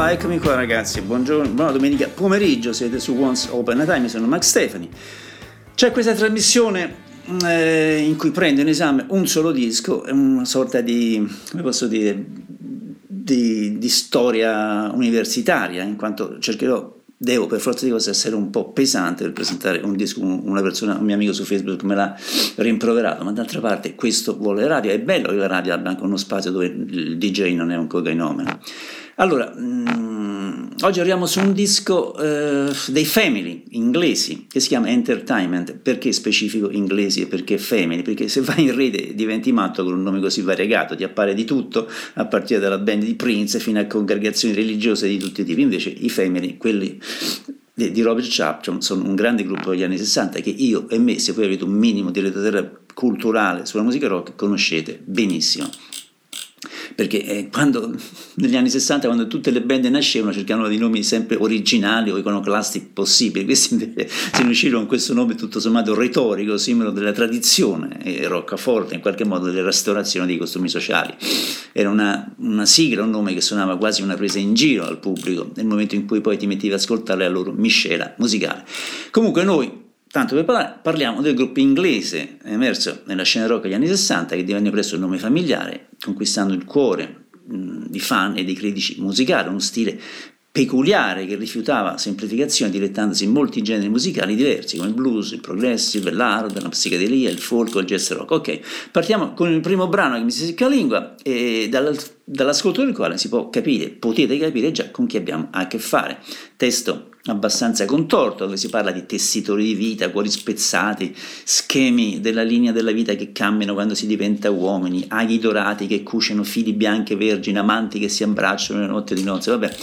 Voilà, eccomi qua ragazzi, buongiorno, buona domenica pomeriggio, siete su Once Open a Time, sono Max Stefani. C'è questa trasmissione eh, in cui prendo in esame un solo disco, una sorta di, come posso dire, di, di storia universitaria, in quanto cercherò devo per forza di cose essere un po' pesante per presentare un disco, una persona, un mio amico su Facebook me l'ha rimproverato, ma d'altra parte questo vuole radio, è bello che la radio abbia anche uno spazio dove il DJ non è un cogainomeno. Allora, mh, mm, oggi arriviamo su un disco eh, dei Family inglesi che si chiama Entertainment. Perché specifico inglesi e perché Family? Perché se vai in rete diventi matto con un nome così variegato, ti appare di tutto, a partire dalla band di Prince fino a congregazioni religiose di tutti i tipi. Invece i Family, quelli di Robert Chapton sono un grande gruppo degli anni 60 che io e me, se voi avete un minimo di letteratura culturale sulla musica rock, conoscete benissimo perché eh, quando, negli anni 60 quando tutte le band nascevano cercavano di nomi sempre originali o iconoclasti possibili, questi invece si riuscirono con questo nome tutto sommato retorico, simbolo della tradizione e roccaforte in qualche modo della restaurazione dei costumi sociali. Era una, una sigla, un nome che suonava quasi una presa in giro al pubblico nel momento in cui poi ti mettevi ad ascoltare la loro miscela musicale. Comunque noi Tanto per parlare, parliamo del gruppo inglese emerso nella scena rock degli anni 60 che divenne presto il nome familiare, conquistando il cuore mh, di fan e di critici musicali, uno stile peculiare che rifiutava semplificazioni dilettandosi in molti generi musicali diversi come il blues, il progressive, l'hard, la psichedelia, il folk il jazz rock. Ok, partiamo con il primo brano che mi si secca la lingua e dall'ascolto del quale si può capire, potete capire già con chi abbiamo a che fare. Testo abbastanza contorto, dove si parla di tessitori di vita, cuori spezzati, schemi della linea della vita che cambiano quando si diventa uomini, aghi dorati che cuciono fili bianchi e vergini, amanti che si abbracciano nella notte di nozze, vabbè,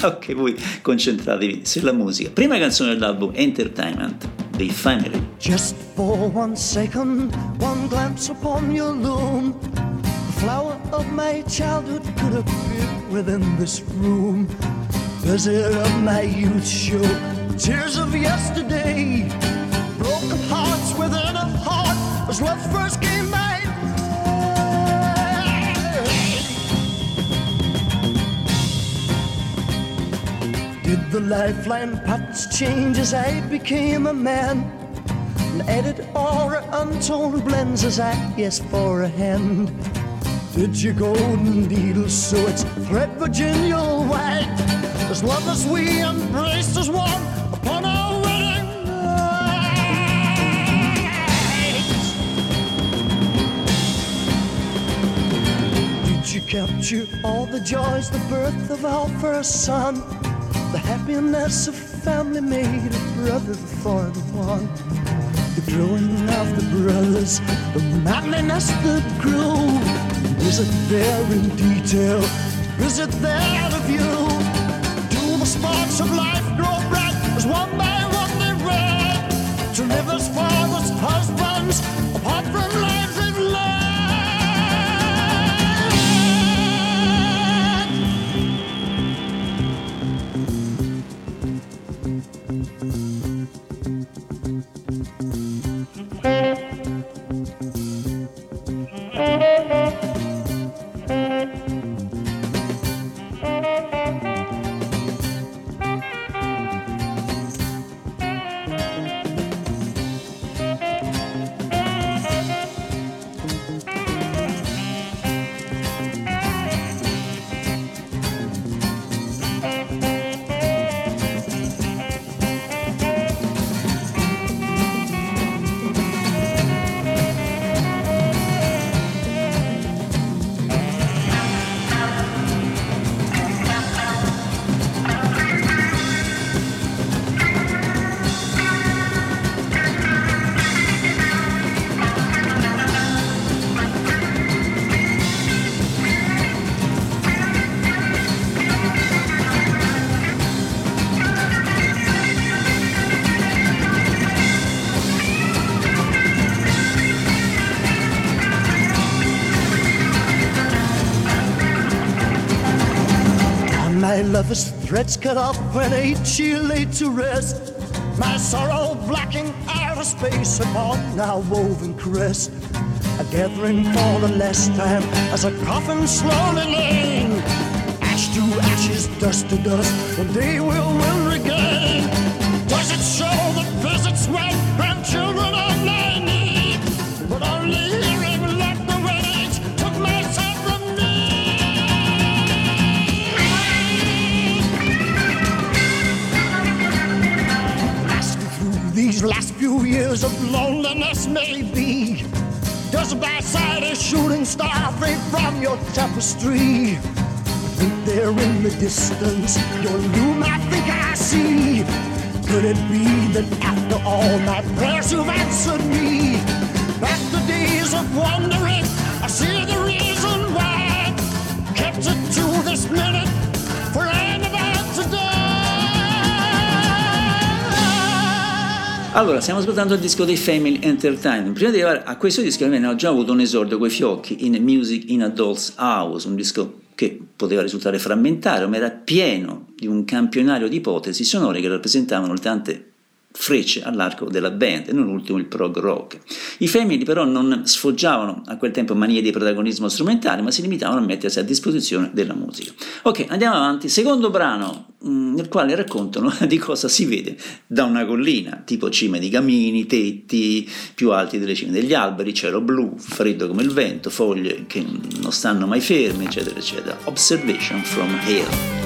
ok, voi concentratevi sulla musica. Prima canzone dell'album Entertainment dei Family. Just for one second, one glance upon your loom, the flower of my childhood could appear within this room. Visit of my youth show tears of yesterday. Broken hearts within a heart was love first came my Did the lifeline patterns change as I became a man? And added all untold blends as I asked for a hand. Did your golden needle sew its thread Virginia white? As long as we embraced as one upon our wedding night. Did you capture all the joys, the birth of our first son, the happiness of family made a brother for the one? The growing of the brothers, the manliness that grew. Is it there in detail? Is it there of you? Lover's threads cut off when eight she laid to rest. My sorrow blacking outer space upon now woven crest. A gathering for the last time as a coffin slowly laying. Ash to ashes, dust to dust, and they will win regain. Does it show that visits great grandchildren are these last few years of loneliness, maybe. Does a backside a shooting star fade from your tapestry? Think there in the distance, your loom I think I see. Could it be that after all my prayers you've answered me? After days of wondering, Allora, stiamo ascoltando il disco dei Family Entertainment. Prima di arrivare a questo disco, almeno ho già avuto un esordio coi fiocchi in Music in Adults House, un disco che poteva risultare frammentario, ma era pieno di un campionario di ipotesi sonore che rappresentavano tante frecce all'arco della band e non ultimo il prog rock. I Family però non sfoggiavano a quel tempo manie di protagonismo strumentale, ma si limitavano a mettersi a disposizione della musica. Ok, andiamo avanti. Secondo brano mh, nel quale raccontano di cosa si vede da una collina, tipo cime di camini, tetti più alti delle cime degli alberi, cielo blu, freddo come il vento, foglie che non stanno mai ferme, eccetera, eccetera. Observation from Hell.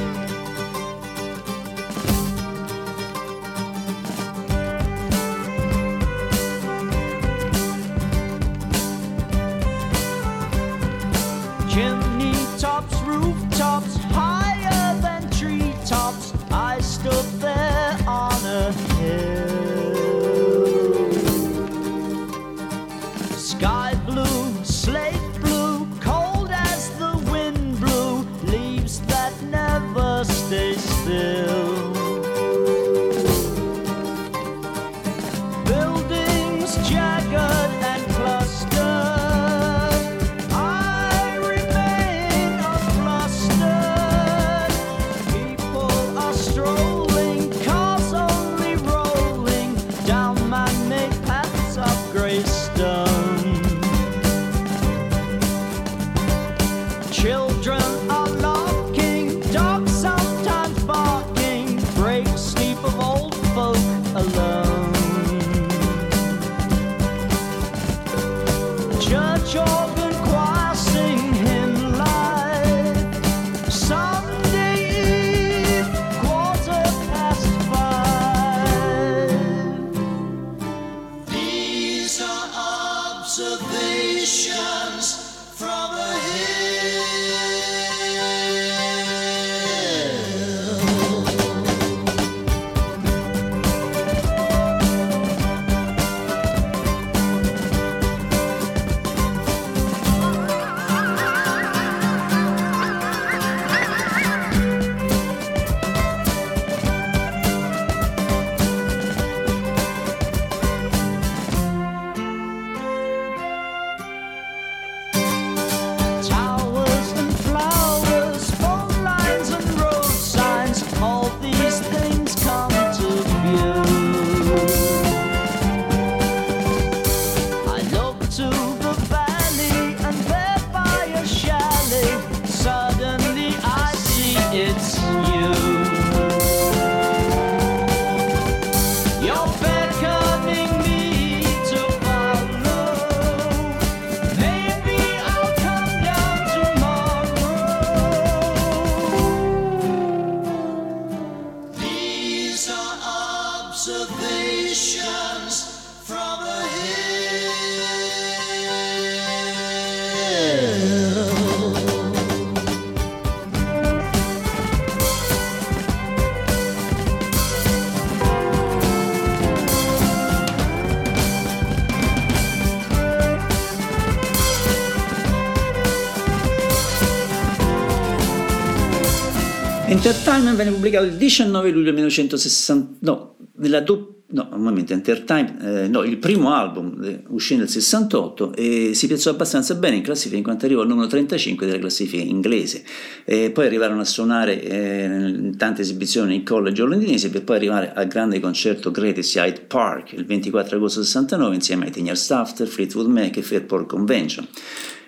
Entertainment venne pubblicato il 19 luglio 1960, no, nella doppia No, un momento, Entertainment, eh, no, il primo album eh, uscì nel 68 e si piazzò abbastanza bene in classifica in quanto arrivò al numero 35 della classifica inglese. E poi arrivarono a suonare eh, in tante esibizioni nei college londinesi per poi arrivare al grande concerto Greatest Hyde Park il 24 agosto 69 insieme ai Tenier Stafter, Fleetwood Mac e Fairport Convention.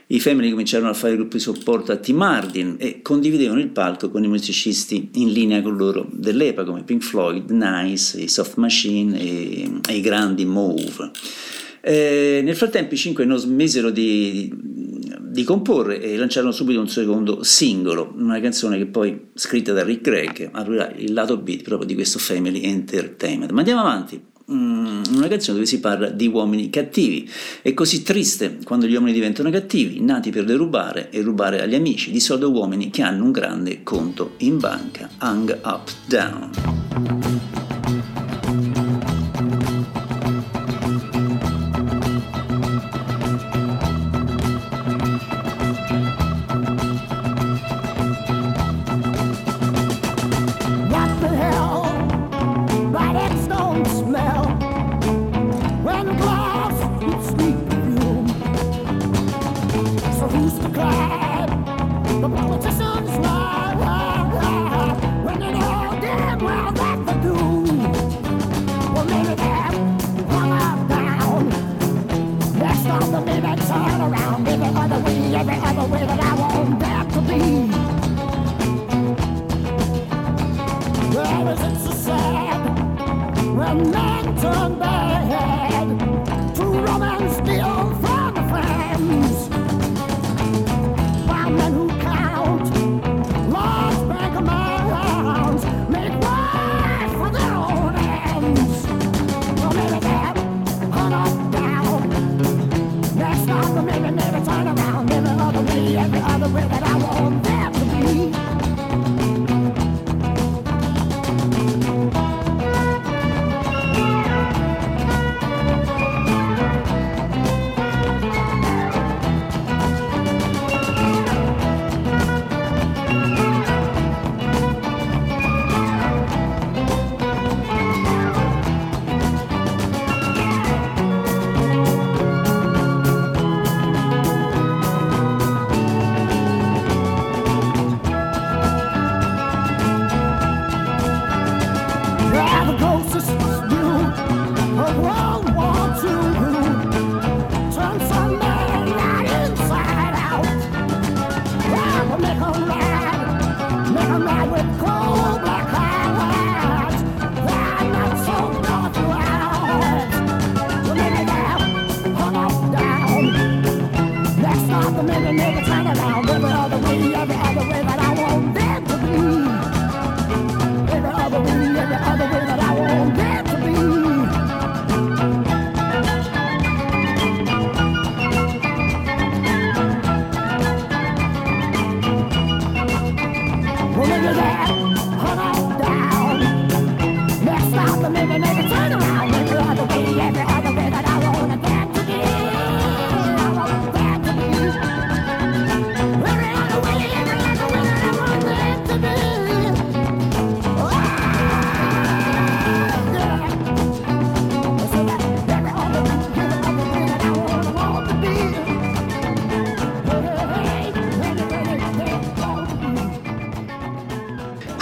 I Family cominciarono a fare gruppi di supporto a Tim Hardin e condividevano il palco con i musicisti in linea con loro dell'epoca come Pink Floyd, Nice, i Soft Machine e, e i grandi Move. Eh, nel frattempo i cinque non smisero di, di, comporre e lanciarono subito un secondo singolo, una canzone che poi scritta da Rick Gregg aprirà il lato B proprio di questo Family Entertainment. Ma andiamo avanti. Mm, una canzone dove si parla di uomini cattivi. È così triste quando gli uomini diventano cattivi, nati per derubare e rubare agli amici, di solito uomini che hanno un grande conto in banca. Hung up down.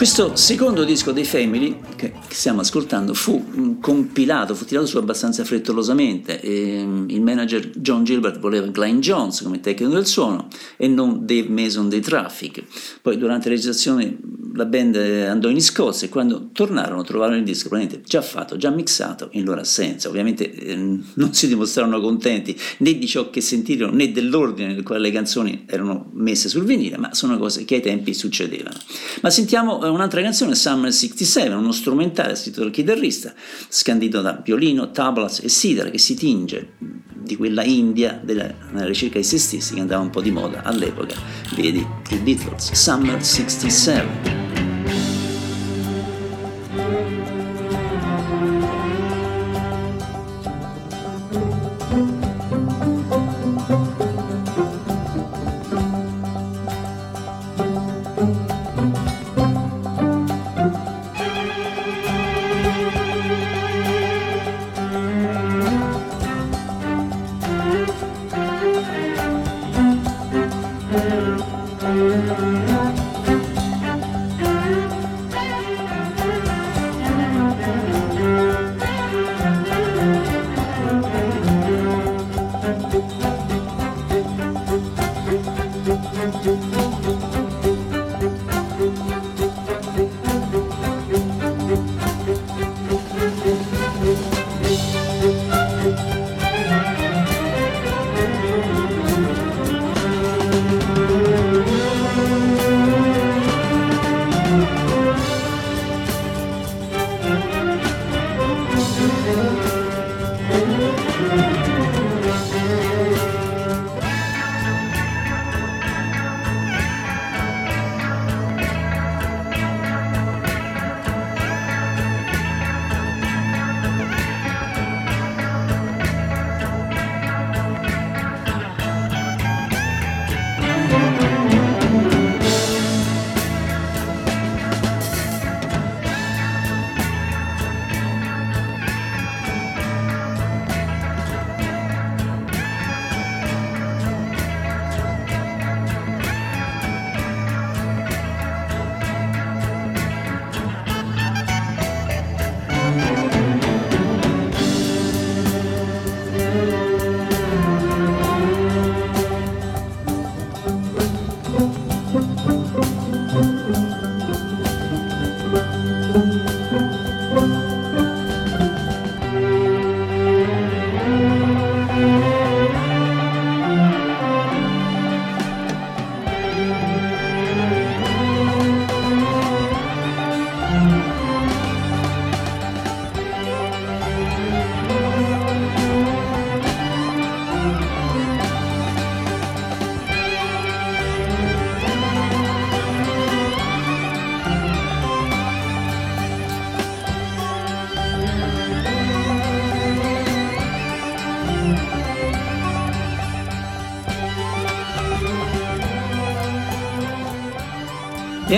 Questo secondo disco dei Family, che stiamo ascoltando, fu compilato, fu tirato su abbastanza frettolosamente. E mm, il manager John Gilbert voleva Glenn Jones come tecnico del suono e non Dave Mason dei Traffic. Poi durante la registrazione la band andò in Scozia e quando tornarono trovarono il disco probabilmente già fatto, già mixato in loro assenza. Ovviamente eh, non si dimostrarono contenti né di ciò che sentirono né dell'ordine nel quale le canzoni erano messe sul vinile, ma sono cose che ai tempi succedevano. Ma sentiamo eh, un'altra canzone, Summer 67, uno strumentale scritto dal chitarrista, scandito da violino, tablas e sidera che si tinge di quella India della ricerca di se stessi che andava un po' di moda all'epoca. Vedi i Beatles, Summer 67.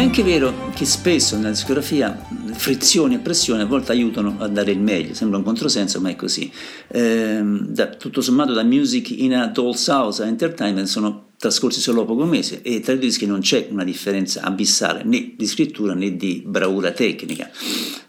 Anche vero che spesso nella discografia frizioni e pressioni a volte aiutano a dare il meglio, sembra un controsenso ma è così. Eh, da, tutto sommato da Music in a Doll's House a Entertainment sono trascorsi solo poco mesi e tra i due dischi non c'è una differenza abissale né di scrittura né di bravura tecnica.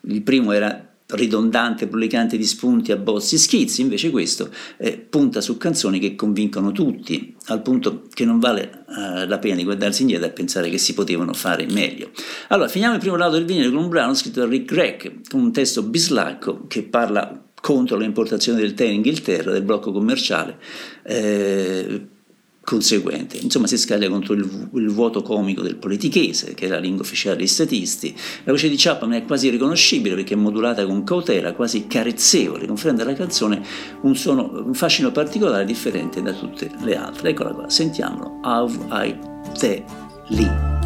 Il primo era ridondante, brulicante di spunti, abbozzi, schizzi, invece questo eh, punta su canzoni che convincono tutti, al punto che non vale eh, la pena di guardarsi indietro e pensare che si potevano fare meglio. Allora, finiamo il primo lato del vinile con un brano scritto da Rick Gregg, con un testo bislacco che parla contro l'importazione del tè in Inghilterra, del blocco commerciale, eh, conseguente. Insomma, si scaglia contro il, il, vuoto comico del politichese, che è la lingua ufficiale degli statisti. La voce di Chapman è quasi riconoscibile perché è modulata con cautela, quasi carezzevole, conferendo alla canzone un, suono, un fascino particolare differente da tutte le altre. Eccola qua, sentiamolo. Have I the Lee.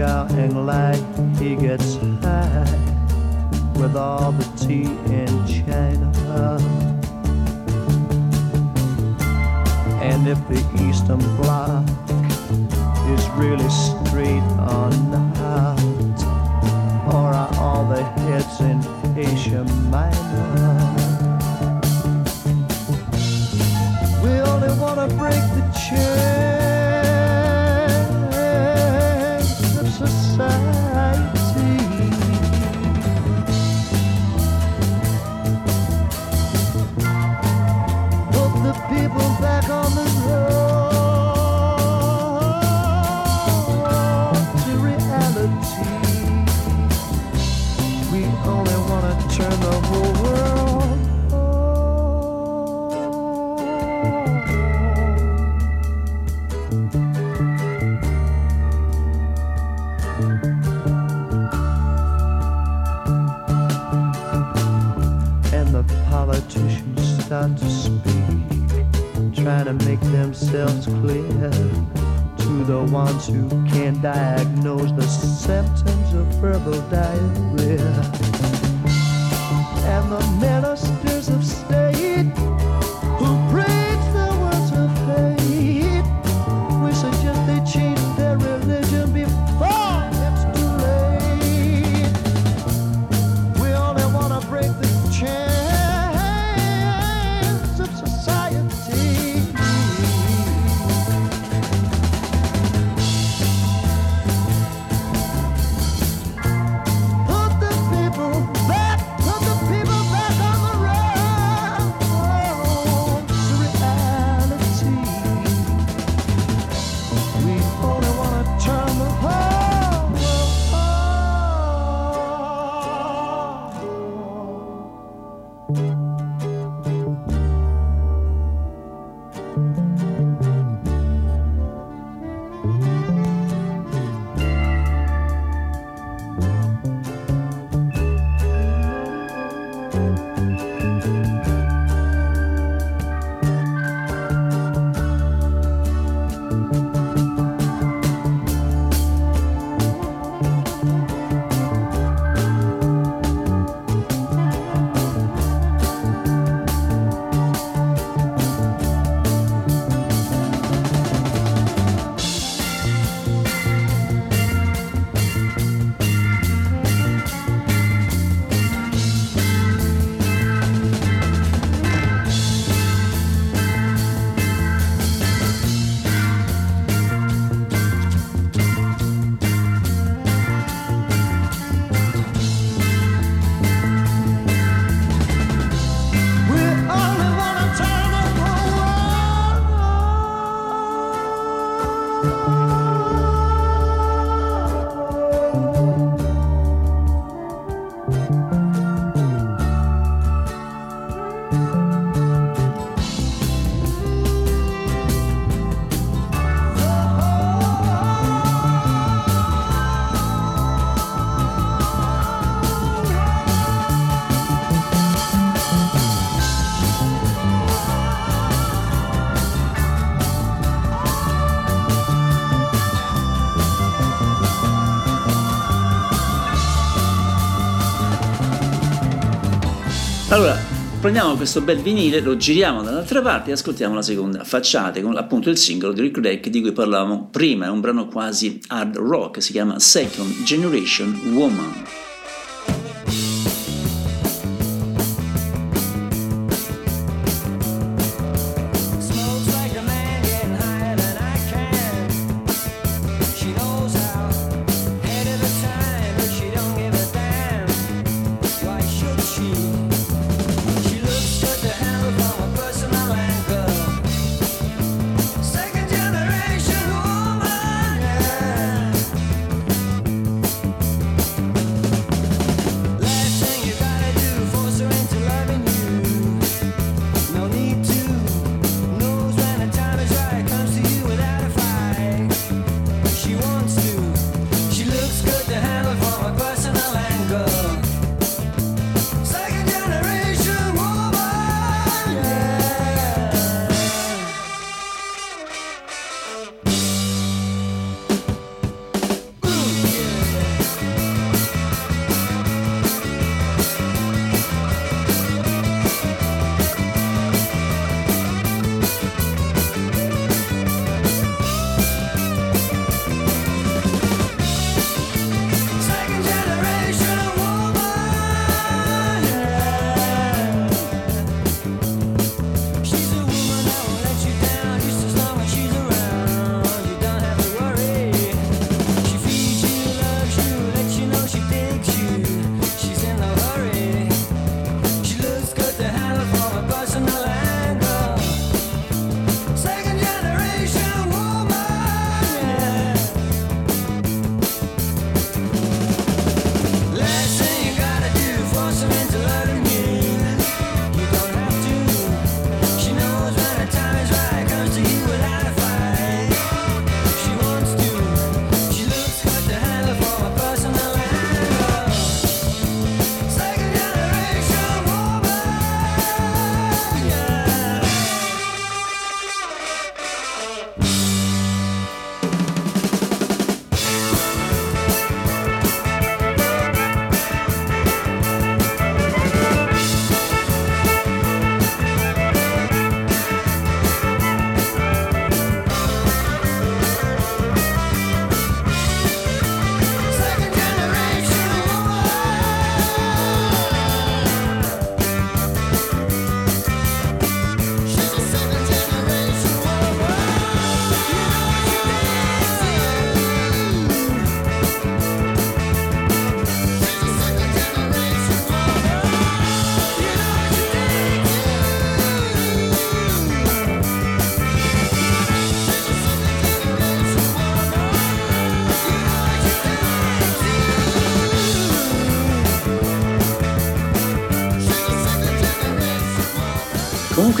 Mr. like he gets high with all the tea in China. And if the Eastern Bloc is really straight or not, or are all the heads in Asia Minor? We only want to break the chain. Themselves clear to the ones who can't diagnose the symptoms of verbal diarrhea. And the of Prendiamo questo bel vinile, lo giriamo dall'altra parte e ascoltiamo la seconda facciata con appunto il singolo di Rick Deck di cui parlavamo prima, è un brano quasi hard rock, si chiama Second Generation Woman.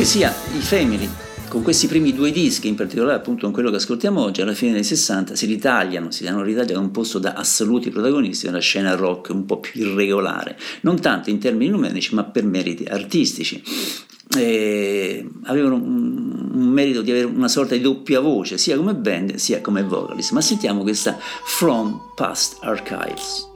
Comunque sia, i Family, con questi primi due dischi, in particolare appunto con quello che ascoltiamo oggi, alla fine dei 60 si ritagliano, si danno ritaglia da un posto da assoluti protagonisti nella scena rock un po' più irregolare, non tanto in termini numerici ma per meriti artistici. Eh, avevano un, un, merito di avere una sorta di doppia voce sia come band sia come vocalist. Ma sentiamo questa From Past Archives.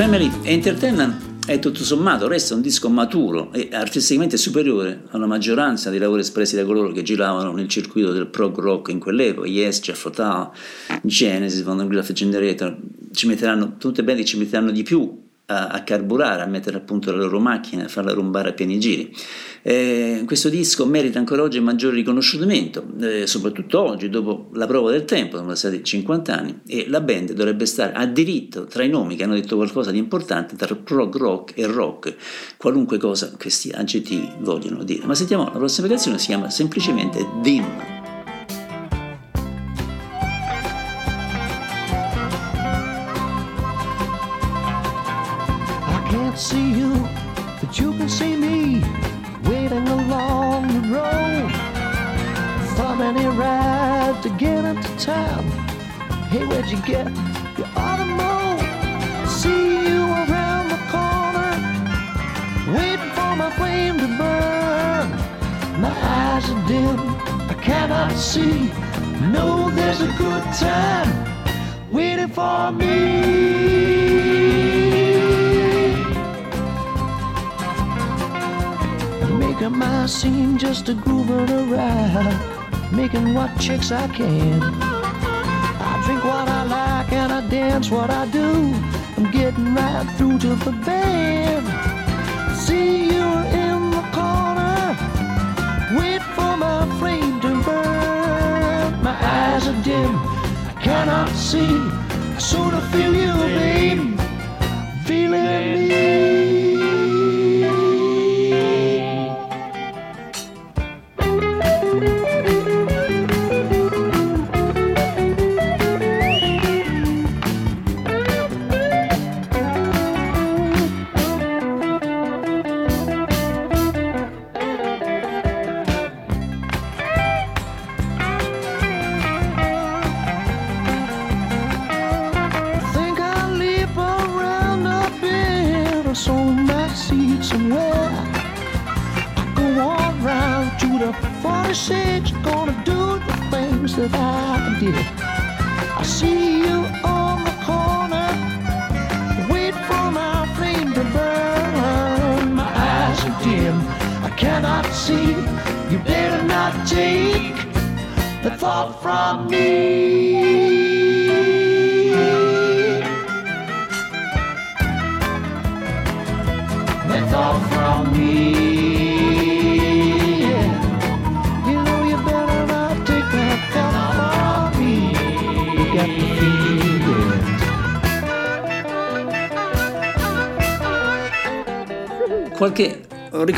Family Entertainment è tutto sommato resta un disco maturo e artisticamente superiore alla maggioranza dei lavori espressi da coloro che giravano nel circuito del prog rock in quell'epoca, Yes, Jeff Tull, Genesis, Van Graph Generator, ci metteranno, tutte belle ci metteranno di più a, a carburare, a mettere appunto la loro macchina, a farla rombare a pieni giri. Eh, questo disco merita ancora oggi maggior riconoscimento, eh, soprattutto oggi, dopo la prova del tempo, sono passati 50 anni, e la band dovrebbe stare a diritto tra i nomi che hanno detto qualcosa di importante tra prog rock e rock, qualunque cosa questi aggettivi vogliono dire. Ma sentiamo, la prossima canzone si chiama semplicemente Dim. See you, but you can see me waiting along the road. From any ride to get into town. Hey, where'd you get your automotive? See you around the corner, waiting for my flame to burn. My eyes are dim, I cannot see. No, there's a good time waiting for me. Making my scene just a grooving around, making what chicks I can. I drink what I like and I dance what I do. I'm getting right through to the band. See you in the corner, wait for my flame to burn. My eyes are dim, I cannot see. I sort of feel you, babe, feeling me.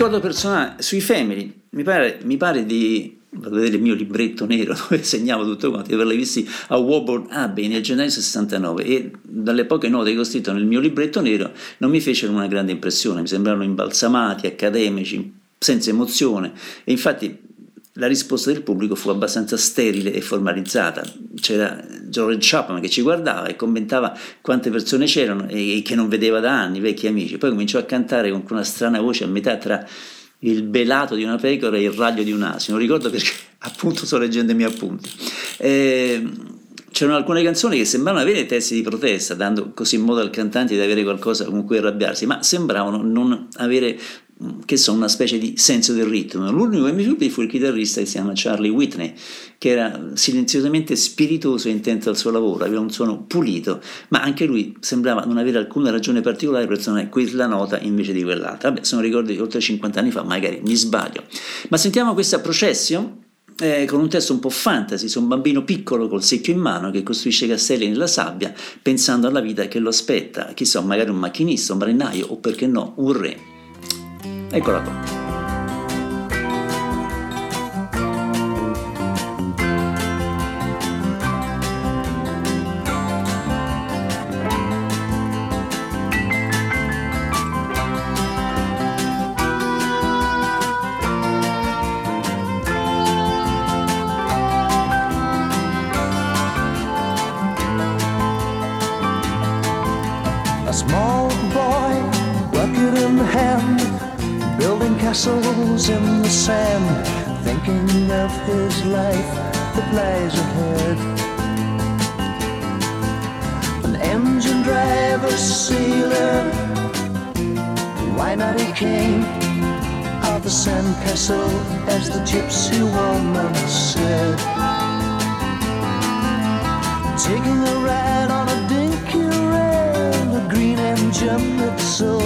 Ricordo personale sui Family, mi pare, mi pare di vado a vedere il mio libretto nero dove segnavo tutto quanto, di averli visti a Woburn Abbey nel gennaio 69 e dalle poche note che ho scritto nel mio libretto nero non mi fecero una grande impressione, mi sembrarono imbalsamati, accademici, senza emozione e infatti la risposta del pubblico fu abbastanza sterile e formalizzata. C'era George Chapman che ci guardava e commentava quante persone c'erano e che non vedeva da anni, vecchi amici. Poi cominciò a cantare con una strana voce a metà tra il belato di una pecora e il raglio di un asino. Ricordo perché appunto sto leggendo i miei appunti. Eh, c'erano alcune canzoni che sembravano avere testi di protesta, dando così modo al cantante di avere qualcosa con cui arrabbiarsi, ma sembravano non avere che so, una specie di senso del ritmo. L'unico che mi colpì fu il chitarrista che si chiama Charlie Whitney, che era silenziosamente spiritoso e intento al suo lavoro, aveva un suono pulito, ma anche lui sembrava non avere alcuna ragione particolare per suonare quella nota invece di quell'altra. Vabbè, sono ricordi di oltre 50 anni fa, magari mi sbaglio. Ma sentiamo questa Procession eh, con un testo un po' fantasy su un bambino piccolo col secchio in mano che costruisce castelli nella sabbia pensando alla vita che lo aspetta, chissà, magari un macchinista, un marinaio o perché no, un re. Eccola qua. A sandcastle, as the gypsy woman said. Taking a ride on a dinky rail, a green engine that so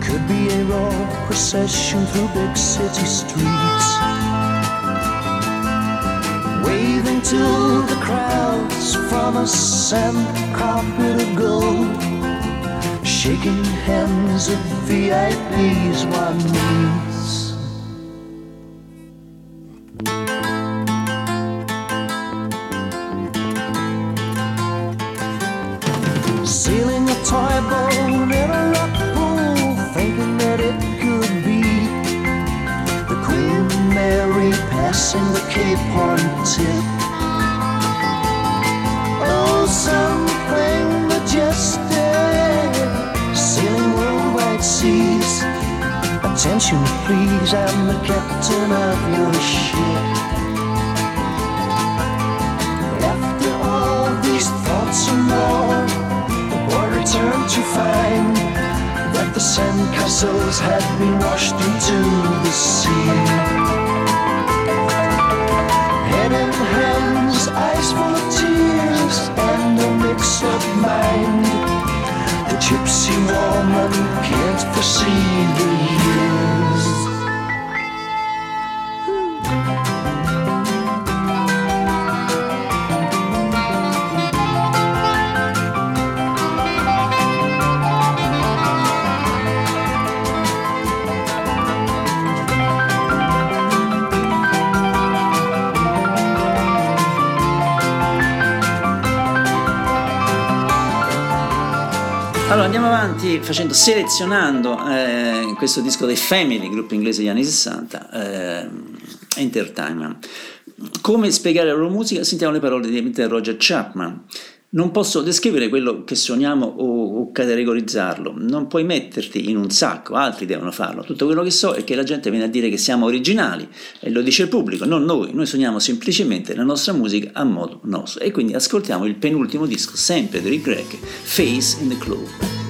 could be a royal procession through big city streets. Waving to the crowds from a sand carpet of gold shaking hands with VIPs one meets. Attention, please, I'm the captain of your ship. After all these thoughts and more, the boy returned to find that the sandcastles had been washed into the sea. Head in hands, eyes full of tears, and a mix of mind. The gypsy woman can't foresee the years. Andiamo avanti facendo, selezionando eh, questo disco dei Family, gruppo inglese degli anni 60, eh, Entertainment. Come spiegare la loro musica? Sentiamo le parole di Roger Chapman. Non posso descrivere quello che suoniamo o, categorizzarlo, non puoi metterti in un sacco, altri devono farlo. Tutto quello che so è che la gente viene a dire che siamo originali e lo dice il pubblico, non noi. Noi suoniamo semplicemente la nostra musica a modo nostro. E quindi ascoltiamo il penultimo disco, sempre di Rick Gregg, Face in the Club.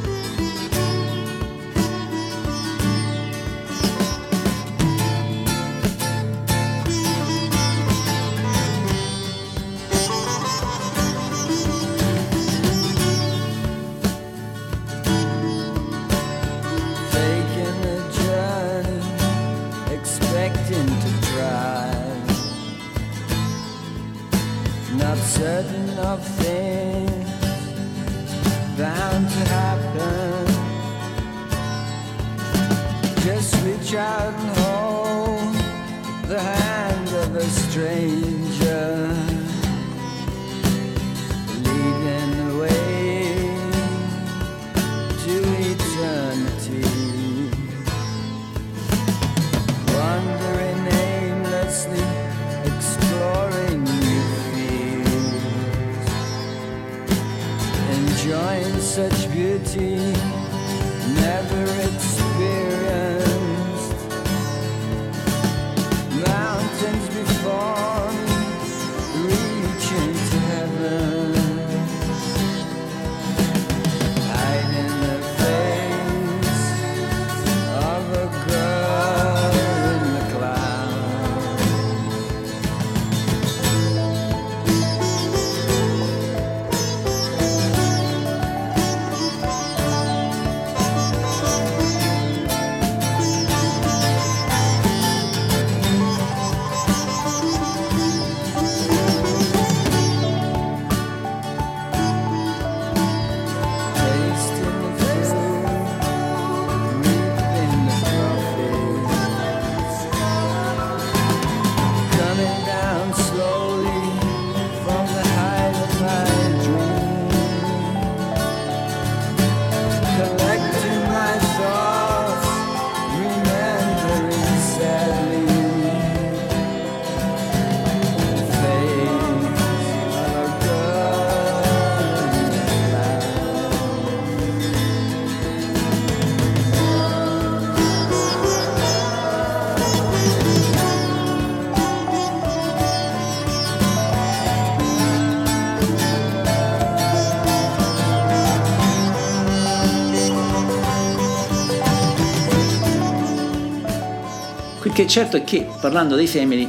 Certo è che parlando dei Family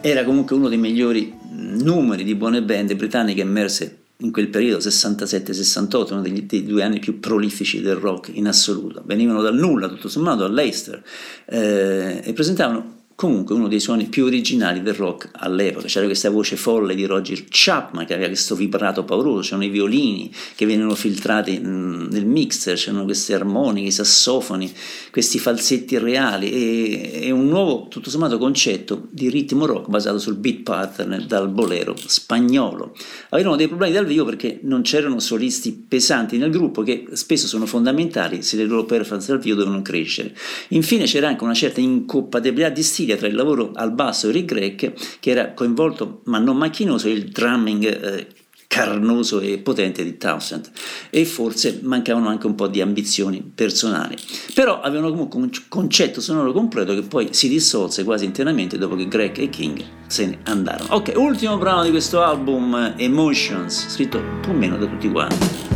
era comunque uno dei migliori numeri di buone band britanniche emerse in quel periodo 67-68, uno degli, dei due anni più prolifici del rock in assoluto. Venivano dal nulla, tutto sommato, all'Eister eh, e presentavano comunque uno dei suoni più originali del rock all'epoca. C'era questa voce folle di Roger Chapman che aveva questo vibrato pauroso, c'erano i violini che venivano filtrati mh, nel mixer, c'erano queste armoniche, i sassofoni, questi falsetti reali e, e, un nuovo, tutto sommato, concetto di ritmo rock basato sul beat pattern dal bolero spagnolo. Avevano dei problemi dal vivo perché non c'erano solisti pesanti nel gruppo che spesso sono fondamentali se le loro performance dal vivo devono crescere. Infine c'era anche una certa incompatibilità di stile tra il lavoro al basso Rick Gregg che era coinvolto ma non macchinoso il drumming eh, carnoso e potente di Townsend. E forse mancavano anche un po' di ambizioni personali. Però avevano comunque un concetto sonoro completo che poi si dissolse quasi interamente dopo che Gregg e King se ne andarono. Ok ultimo brano di questo album Emotions scritto più o meno da tutti quanti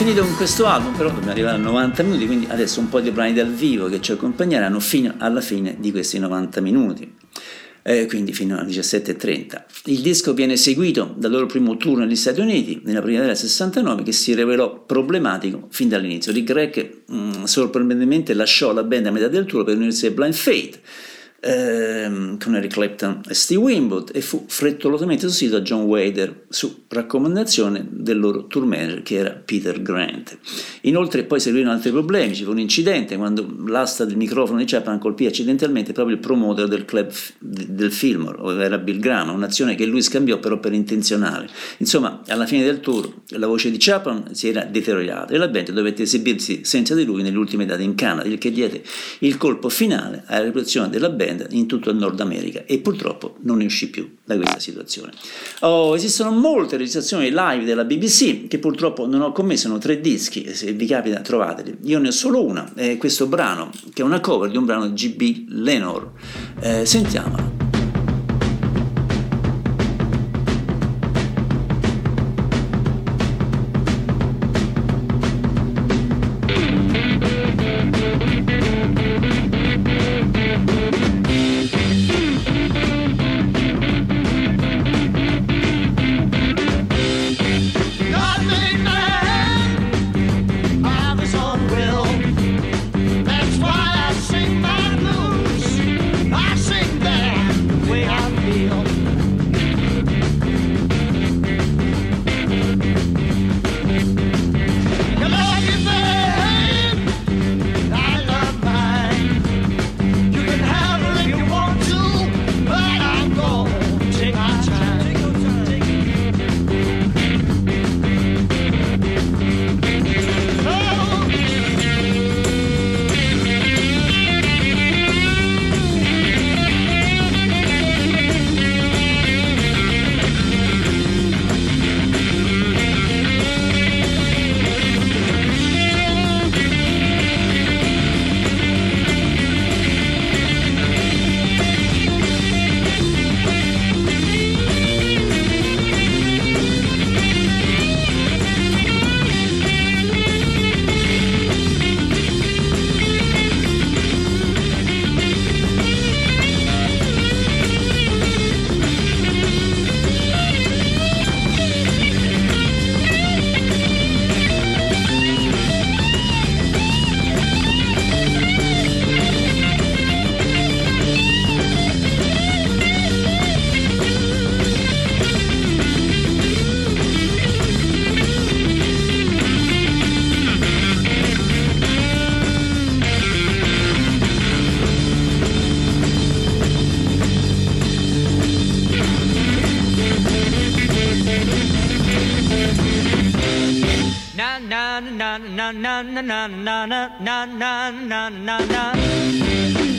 finito con questo album, però dobbiamo arrivare a 90 minuti, quindi adesso un po' di brani dal vivo che ci accompagneranno fino alla fine di questi 90 minuti. Eh, quindi fino alle 17.30. Il disco viene seguito dal loro primo tour negli Stati Uniti nella primavera del 69 che si rivelò problematico fin dall'inizio. Rick Gregg mh, sorprendentemente lasciò la band a metà del tour per unirsi a Blind Fate ehm, con Eric Clapton e Steve Winwood e fu frettolosamente sostituito da John Wader su raccomandazione del loro tour manager che era Peter Grant. Inoltre poi seguirono altri problemi, ci fu un incidente quando l'asta del microfono di Chapman colpì accidentalmente proprio il promoter del club f- del Fillmore, era Bill Graham, un'azione che lui scambiò però per intenzionale. Insomma, alla fine del tour la voce di Chapman si era deteriorata e la band dovette esibirsi senza di lui nelle ultime date in Canada, il che diede il colpo finale alla reputazione della band in tutto il Nord America e purtroppo non ne uscì più da questa situazione. Oh, esistono molte registrazioni live della BBC che purtroppo non ho commesso, sono tre dischi, se vi capita trovateli. Io ne ho solo una, è questo brano che è una cover di un brano di GB Lenore. Eh, sentiamola. Na na na na na na na na na.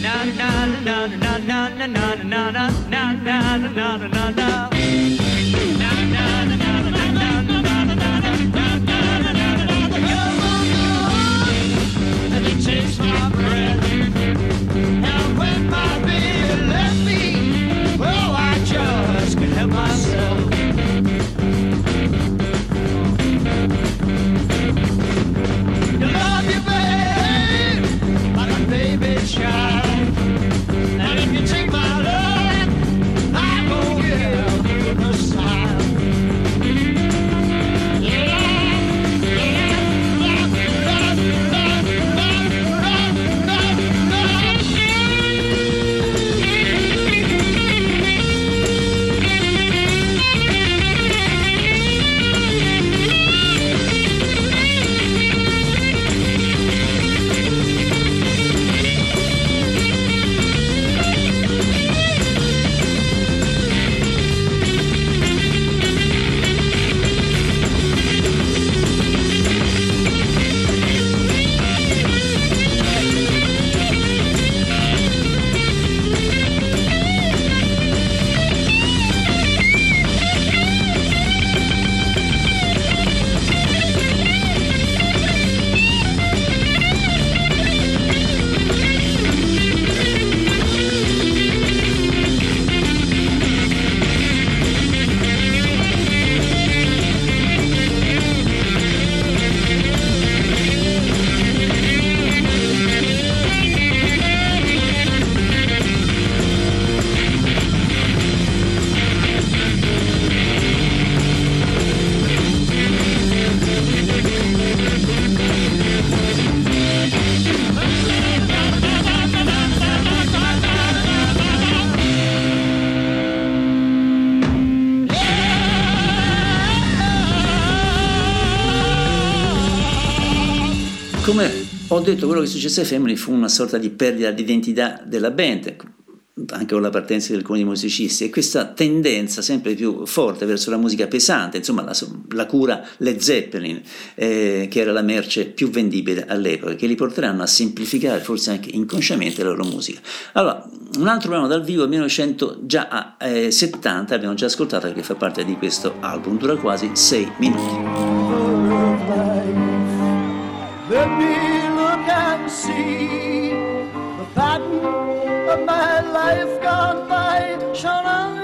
Na na na na na na na na na na na na na na na ho detto, quello che successe ai Family fu una sorta di perdita di identità della band, anche con la partenza di alcuni musicisti, e questa tendenza sempre più forte verso la musica pesante, insomma la, la cura Led Zeppelin, eh, che era la merce più vendibile all'epoca, che li porteranno a semplificare forse anche inconsciamente la loro musica. Allora, un altro brano dal vivo, 1970, eh, abbiamo già ascoltato, che fa parte di questo album, dura quasi 6 minuti. See. The pattern of my life gone by shone on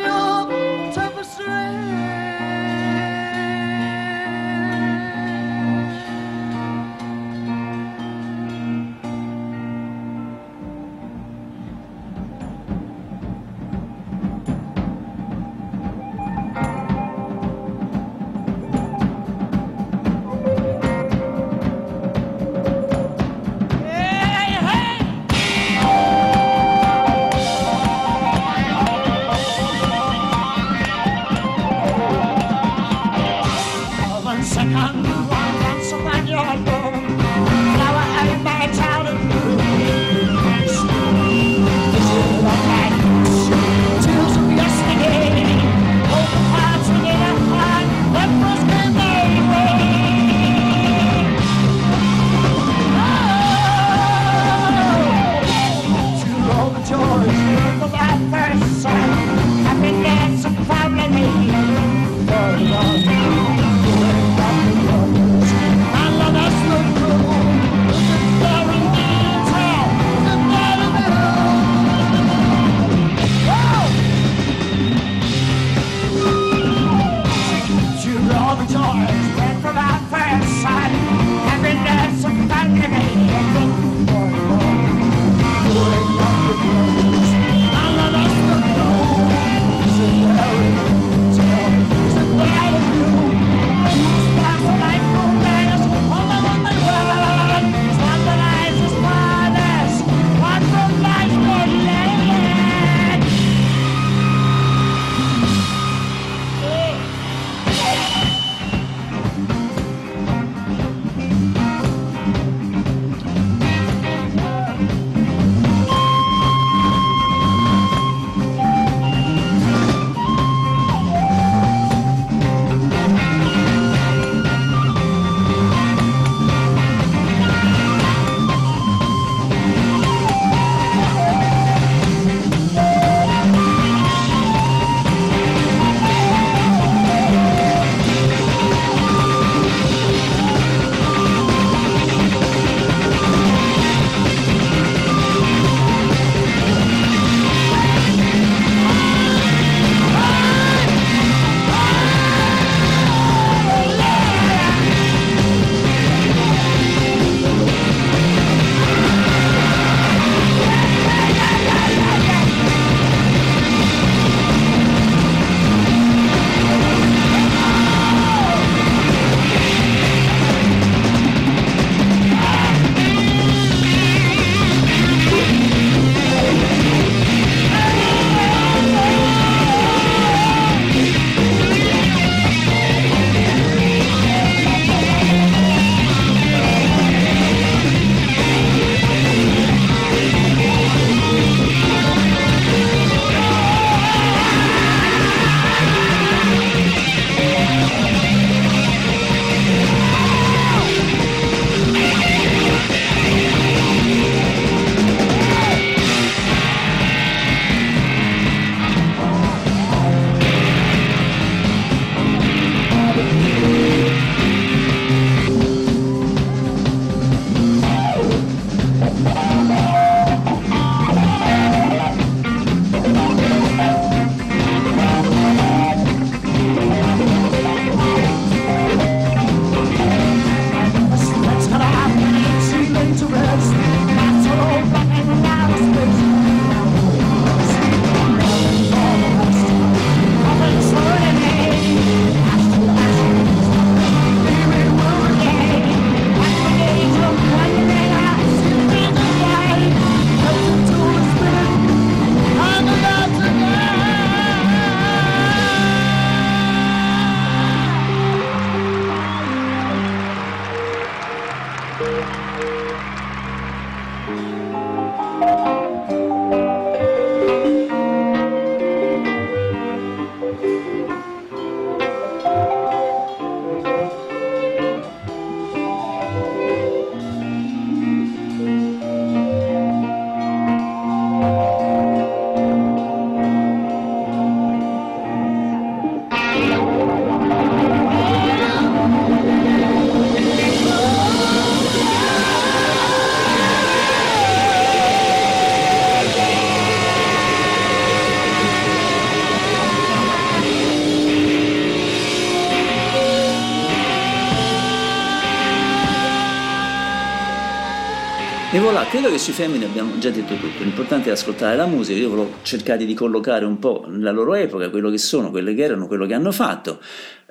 Voilà, credo che sui femmini abbiamo già detto tutto. L'importante è ascoltare la musica. Io volevo cercare di collocare un po' la loro epoca, quello che sono, quelle che erano, quello che hanno fatto.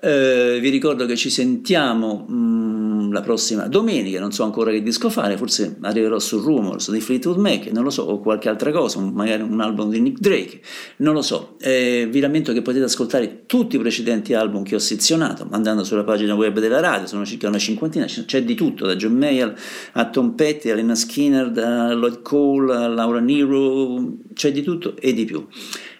Eh, vi ricordo che ci sentiamo la prossima domenica, non so ancora che disco fare, forse arriverò su Rumors di Fleetwood Mac, non lo so, o qualche altra cosa, magari un album di Nick Drake, non lo so. Eh, vi rammento che potete ascoltare tutti i precedenti album che ho sezionato andando sulla pagina web della radio, sono circa una cinquantina, c'è di tutto, da John Mayer a Tom Petty, a Lena Skinner, da Lloyd Cole, a Laura Nero, c'è di tutto e di più.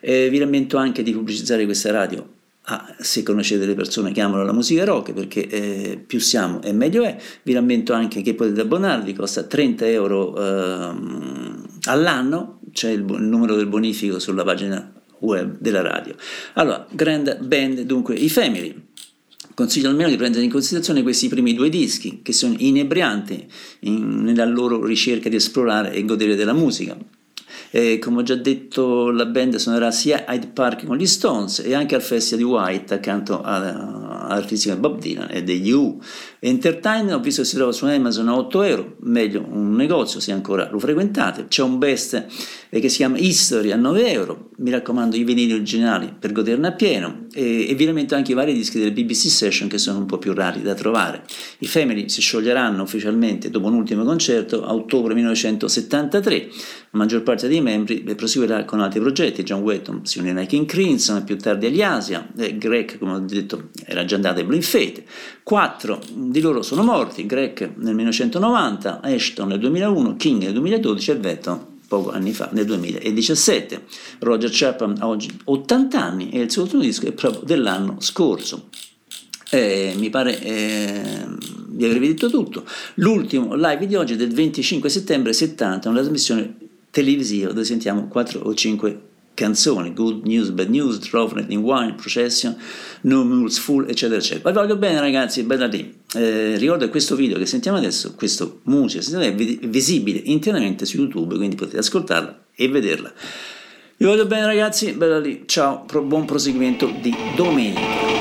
Eh, vi rammento anche di pubblicizzare questa radio Ah, se conoscete delle persone che amano la musica rock, perché eh, più siamo e meglio è, vi rammento anche che potete abbonarvi, costa 30 euro ehm, all'anno, c'è il, il numero del bonifico sulla pagina web della radio. Allora, Grand Band, dunque i Family. Consiglio almeno di prendere in considerazione questi primi due dischi, che sono inebrianti in- nella loro ricerca di esplorare e godere della musica. E come ho già detto, la band suonerà sia a Hyde Park con gli Stones e anche al Festival di White accanto a- all'artista Bob Dylan e degli U. Entertainment ho visto che si trova su Amazon a 8 euro, meglio un negozio se ancora lo frequentate. C'è un best eh, che si chiama History a 9 euro, mi raccomando i vinili originali per goderne appieno e, e vi rammento anche i vari dischi delle BBC Session che sono un po' più rari da trovare. I Family si scioglieranno ufficialmente dopo un ultimo concerto a ottobre 1973, la maggior parte dei membri eh, proseguirà con altri progetti, John Wetton si unirà ai King Crimson, più tardi agli Asia, e Greg come ho detto era già andato ai Blind Fate, quattro di loro sono morti, Greg nel 1990, Ashton nel 2001, King nel 2012 e Wetton poco anni fa, nel 2017. Roger Chapman ha oggi 80 anni e il suo ultimo disco è proprio dell'anno scorso. Eh, mi pare eh, di avervi detto tutto. L'ultimo live di oggi è del 25 settembre 70, una trasmissione televisiva dove sentiamo 4 o 5 canzoni, Good News, Bad News, Drove in Wine, Procession, No Mules Full, eccetera, eccetera. Vi voglio bene ragazzi, bella lì. Eh, ricordo che questo video che sentiamo adesso, questo musica, è vi- visibile interamente su YouTube, quindi potete ascoltarla e vederla. Vi voglio bene ragazzi, bella lì, ciao, buon proseguimento di domenica.